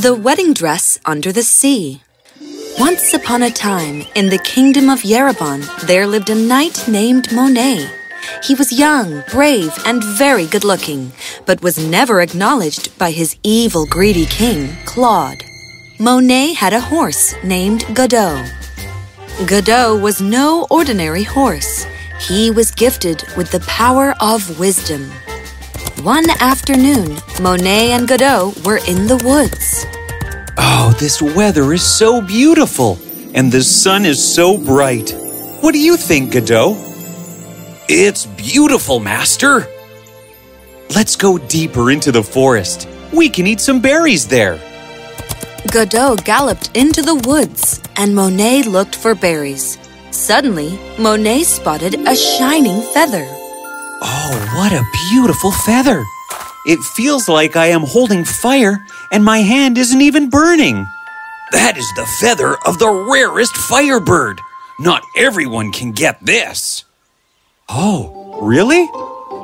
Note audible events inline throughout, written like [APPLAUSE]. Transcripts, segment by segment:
The Wedding Dress Under the Sea. Once upon a time, in the kingdom of Yerevan, there lived a knight named Monet. He was young, brave, and very good looking, but was never acknowledged by his evil, greedy king, Claude. Monet had a horse named Godot. Godot was no ordinary horse. He was gifted with the power of wisdom. One afternoon, Monet and Godot were in the woods. Oh, this weather is so beautiful, and the sun is so bright. What do you think, Godot? It's beautiful, Master. Let's go deeper into the forest. We can eat some berries there. Godot galloped into the woods, and Monet looked for berries. Suddenly, Monet spotted a shining feather. Oh, what a beautiful feather! It feels like I am holding fire and my hand isn't even burning. That is the feather of the rarest firebird. Not everyone can get this. Oh, really?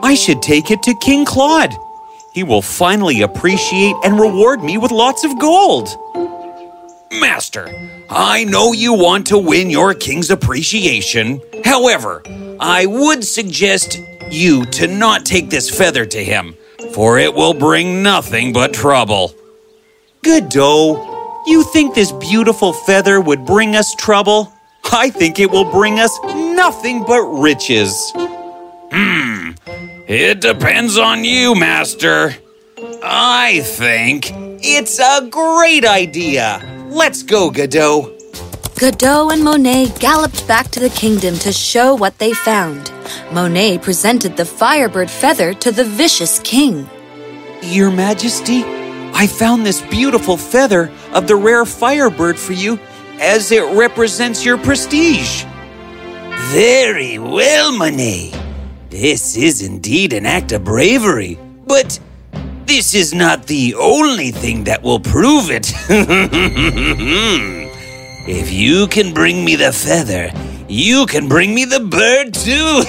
I should take it to King Claude. He will finally appreciate and reward me with lots of gold. Master, I know you want to win your king's appreciation. However, I would suggest you to not take this feather to him, for it will bring nothing but trouble. Godot, you think this beautiful feather would bring us trouble? I think it will bring us nothing but riches. Hmm, it depends on you, Master. I think it's a great idea. Let's go, Godot. Godot and Monet galloped back to the kingdom to show what they found. Monet presented the firebird feather to the vicious king. Your Majesty, I found this beautiful feather of the rare firebird for you as it represents your prestige. Very well, Monet. This is indeed an act of bravery, but this is not the only thing that will prove it. [LAUGHS] if you can bring me the feather, you can bring me the bird too.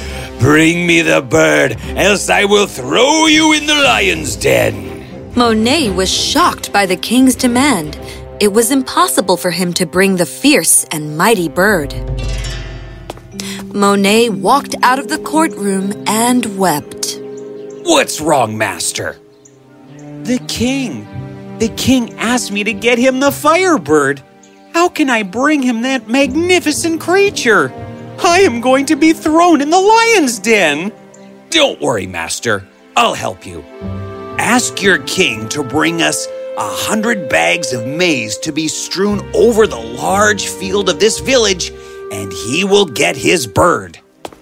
[LAUGHS] bring me the bird, else I will throw you in the lion's den. Monet was shocked by the king's demand. It was impossible for him to bring the fierce and mighty bird. Monet walked out of the courtroom and wept. What's wrong, Master? The king. The king asked me to get him the firebird. How can I bring him that magnificent creature? I am going to be thrown in the lion's den. Don't worry, Master. I'll help you. Ask your king to bring us a hundred bags of maize to be strewn over the large field of this village, and he will get his bird.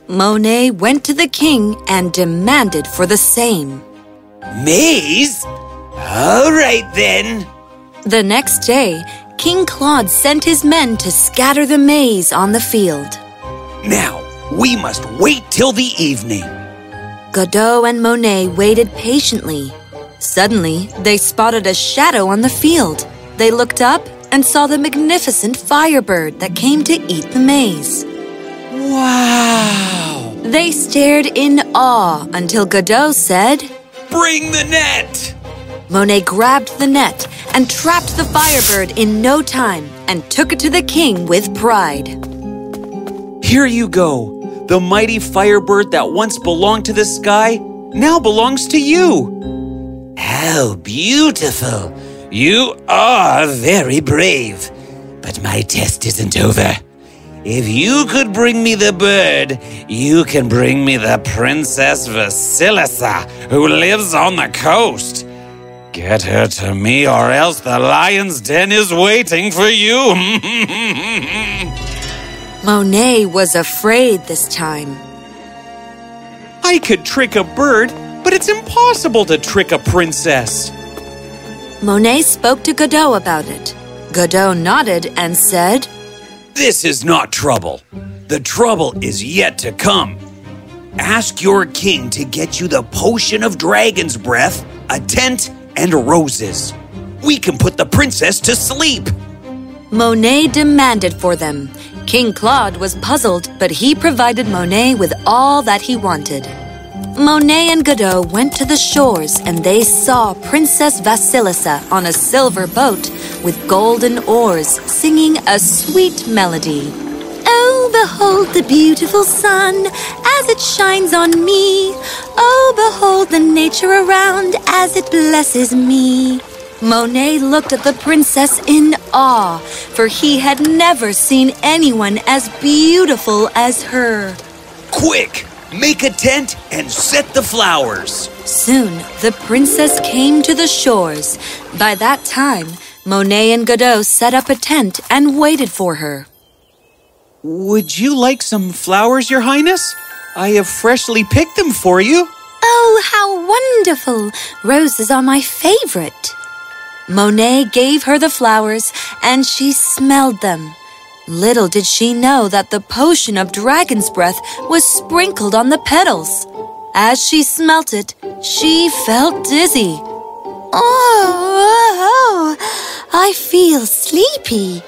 Monet went to the king and demanded for the same. Maize? All right then. The next day, King Claude sent his men to scatter the maize on the field. Now, we must wait till the evening. Godot and Monet waited patiently. Suddenly, they spotted a shadow on the field. They looked up and saw the magnificent firebird that came to eat the maize. Wow! They stared in awe until Godot said, Bring the net! Monet grabbed the net and trapped the firebird in no time and took it to the king with pride. Here you go. The mighty firebird that once belonged to the sky now belongs to you. How beautiful! You are very brave. But my test isn't over. If you could bring me the bird, you can bring me the Princess Vasilisa, who lives on the coast. Get her to me, or else the lion's den is waiting for you. [LAUGHS] Monet was afraid this time. I could trick a bird, but it's impossible to trick a princess. Monet spoke to Godot about it. Godot nodded and said, This is not trouble. The trouble is yet to come. Ask your king to get you the potion of dragon's breath, a tent, and roses. We can put the princess to sleep. Monet demanded for them. King Claude was puzzled, but he provided Monet with all that he wanted. Monet and Godot went to the shores and they saw Princess Vasilisa on a silver boat with golden oars singing a sweet melody. Oh, behold the beautiful sun as it shines on me. Oh, behold the nature around as it blesses me. Monet looked at the princess in awe, for he had never seen anyone as beautiful as her. Quick, make a tent and set the flowers. Soon the princess came to the shores. By that time, Monet and Godot set up a tent and waited for her. Would you like some flowers, Your Highness? I have freshly picked them for you. Oh, how wonderful! Roses are my favorite. Monet gave her the flowers and she smelled them. Little did she know that the potion of dragon's breath was sprinkled on the petals. As she smelt it, she felt dizzy. Oh, oh, I feel sleepy.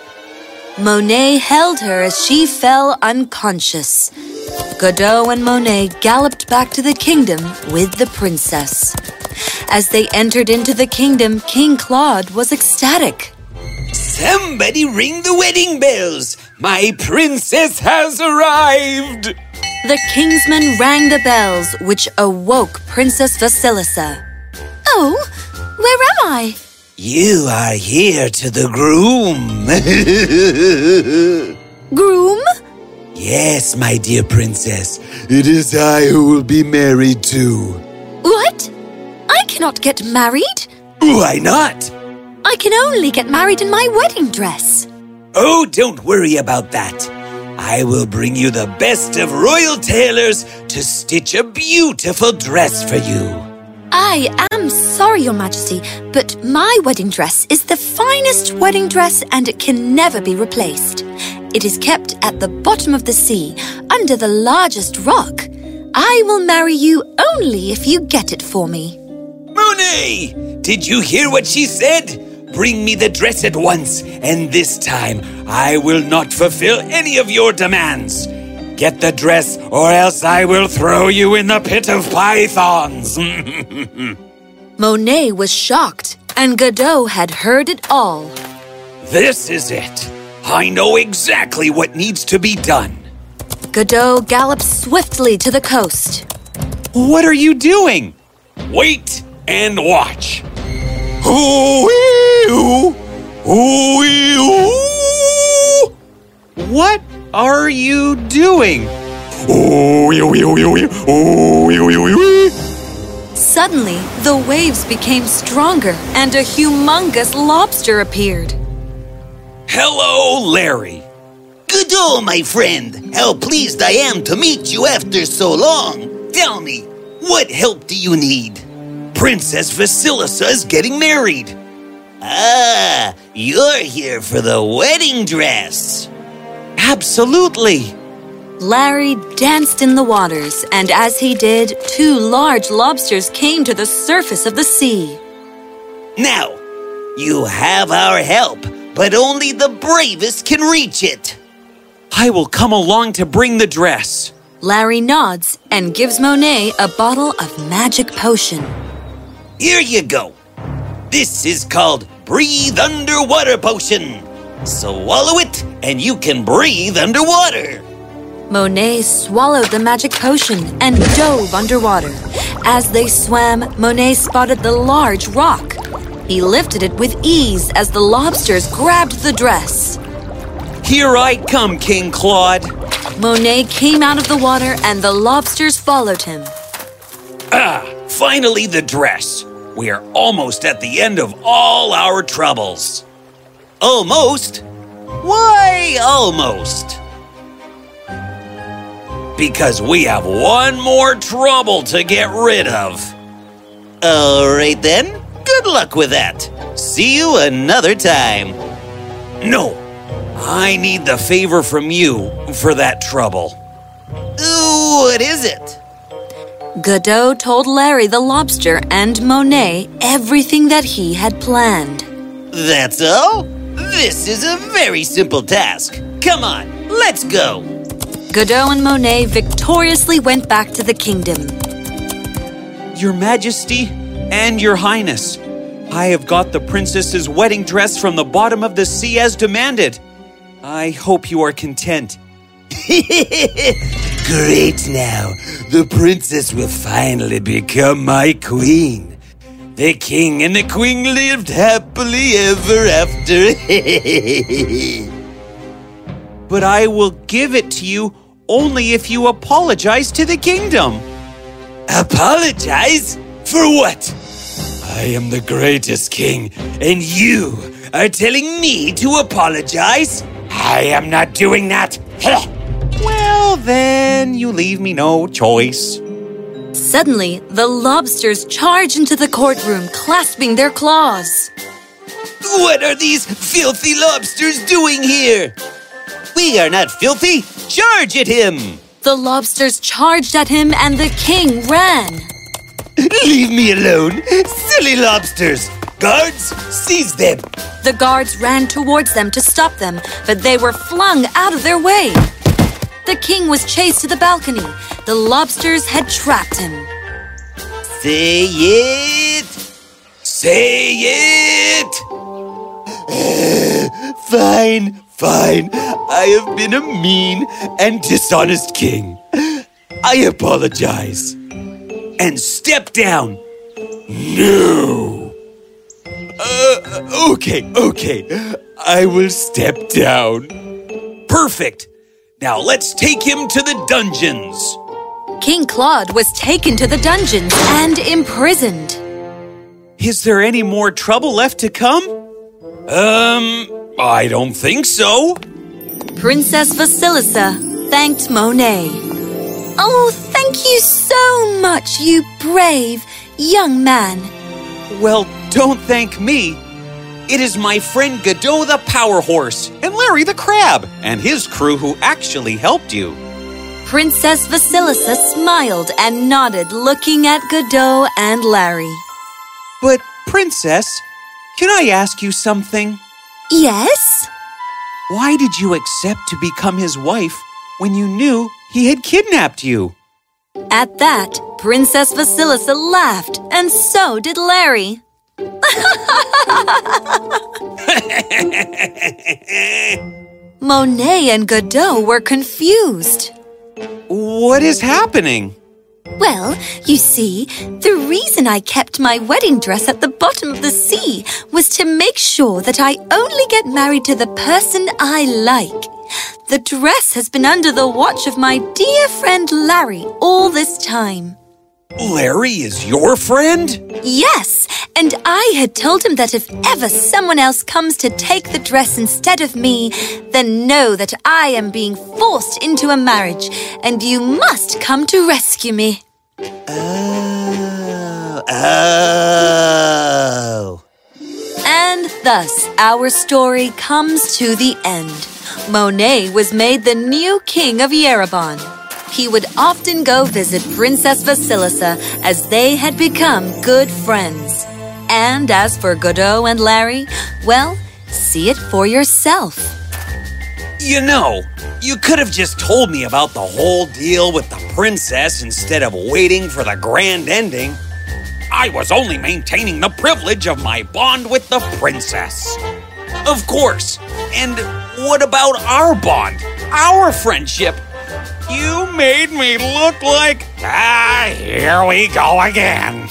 Monet held her as she fell unconscious. Godot and Monet galloped back to the kingdom with the princess. As they entered into the kingdom, King Claude was ecstatic. Somebody ring the wedding bells! My princess has arrived! The kingsmen rang the bells, which awoke Princess Vasilisa. Oh, where am I? You are here to the groom. [LAUGHS] Groom? yes, my dear princess. It is I who will be married to. What? I cannot get married. Why not? I can only get married in my wedding dress. Oh, don't worry about that. I will bring you the best of royal tailors to stitch a beautiful dress for you. I am sorry, Your Majesty, but my wedding dress is the finest wedding dress and it can never be replaced. It is kept at the bottom of the sea, under the largest rock. I will marry you only if you get it for me. Monet! Did you hear what she said? Bring me the dress at once, and this time I will not fulfill any of your demands. Get the dress, or else I will throw you in the pit of pythons. [LAUGHS] Monet was shocked, and Godot had heard it all. this is it. I know exactly what needs to be done. Godot galloped swiftly to the coast. What are you doing? Wait and watch. Ooh-wee-oo. Ooh-wee-oo. What are you doing? Ooh-wee-oo-wee-oo. Ooh-wee-oo-wee-oo. Suddenly, the waves became stronger and a humongous lobster appeared. Hello, Larry. Good Godot, my friend. How pleased I am to meet you after so long. Tell me, what help do you need? Princess Vasilisa is getting married. Ah, you're here for the wedding dress. Absolutely. Larry danced in the waters, and as he did, two large lobsters came to the surface of the sea. Now, you have our help, but only the bravest can reach it. I will come along to bring the dress. Larry nods and gives Monet a bottle of magic potion. Here you go. This is called Breathe Underwater Potion. Swallow it, and you can breathe underwater. Monet swallowed the magic potion and dove underwater. As they swam, Monet spotted the large rock. He lifted it with ease as the lobsters grabbed the dress. Here I come, King Claude. Monet came out of the water and the lobsters followed him. Ah, finally the dress. We are almost at the end of all our troubles. Almost? Why almost? Because we have one more trouble to get rid of. All right then. Good luck with that. See you another time. No, I need the favor from you for that trouble. Ooh, what is it? Godot told Larry the lobster and Monet everything that he had planned. That's all? This is a very simple task. Come on, let's go. Godot and Monet victoriously went back to the kingdom. Your Majesty and Your Highness, I have got the princess's wedding dress from the bottom of the sea as demanded. I hope you are content. [LAUGHS] Great now. The princess will finally become my queen. The king and the queen lived happily ever after. [LAUGHS] but I will give it to you only if you apologize to the kingdom. Apologize? For what? I am the greatest king, and you are telling me to apologize? I am not doing that. [LAUGHS] well, then you leave me no choice. Suddenly, the lobsters charge into the courtroom, clasping their claws. What are these filthy lobsters doing here? We are not filthy. Charge at him! The lobsters charged at him, and the king ran. Leave me alone, silly lobsters! Guards, seize them! The guards ran towards them to stop them, but they were flung out of their way. The king was chased to the balcony. The lobsters had trapped him. Say it! Say it! [SIGHS] fine, fine. I have been a mean and dishonest king. I apologize. And step down. No. Uh, okay, okay. I will step down. Perfect. Now let's take him to the dungeons. King Claude was taken to the dungeons and imprisoned. Is there any more trouble left to come? Um, I don't think so. Princess Vasilisa thanked Monet. Oh, thank you so much, you brave young man. Well, don't thank me. It is my friend Godot the Power Horse Larry the Crab and his crew who actually helped you. Princess Vasilisa smiled and nodded, looking at Godot and Larry. But, Princess, can I ask you something? Yes? Why did you accept to become his wife when you knew he had kidnapped you? At that, Princess Vasilisa laughed, and so did Larry. [LAUGHS] Monet and Godot were confused. What is happening? Well, you see, the reason I kept my wedding dress at the bottom of the sea was to make sure that I only get married to the person I like. The dress has been under the watch of my dear friend Larry all this time. Larry is your friend? Yes, and I had told him that if ever someone else comes to take the dress instead of me, then know that I am being forced into a marriage, and you must come to rescue me. Oh, oh. And thus our story comes to the end. Monet was made the new king of Yereban. He would often go visit Princess Vasilisa as they had become good friends. And as for Godot and Larry, well, see it for yourself. You know, you could have just told me about the whole deal with the princess instead of waiting for the grand ending. I was only maintaining the privilege of my bond with the princess. Of course. And what about our bond? Our friendship? You made me look like. Ah, here we go again.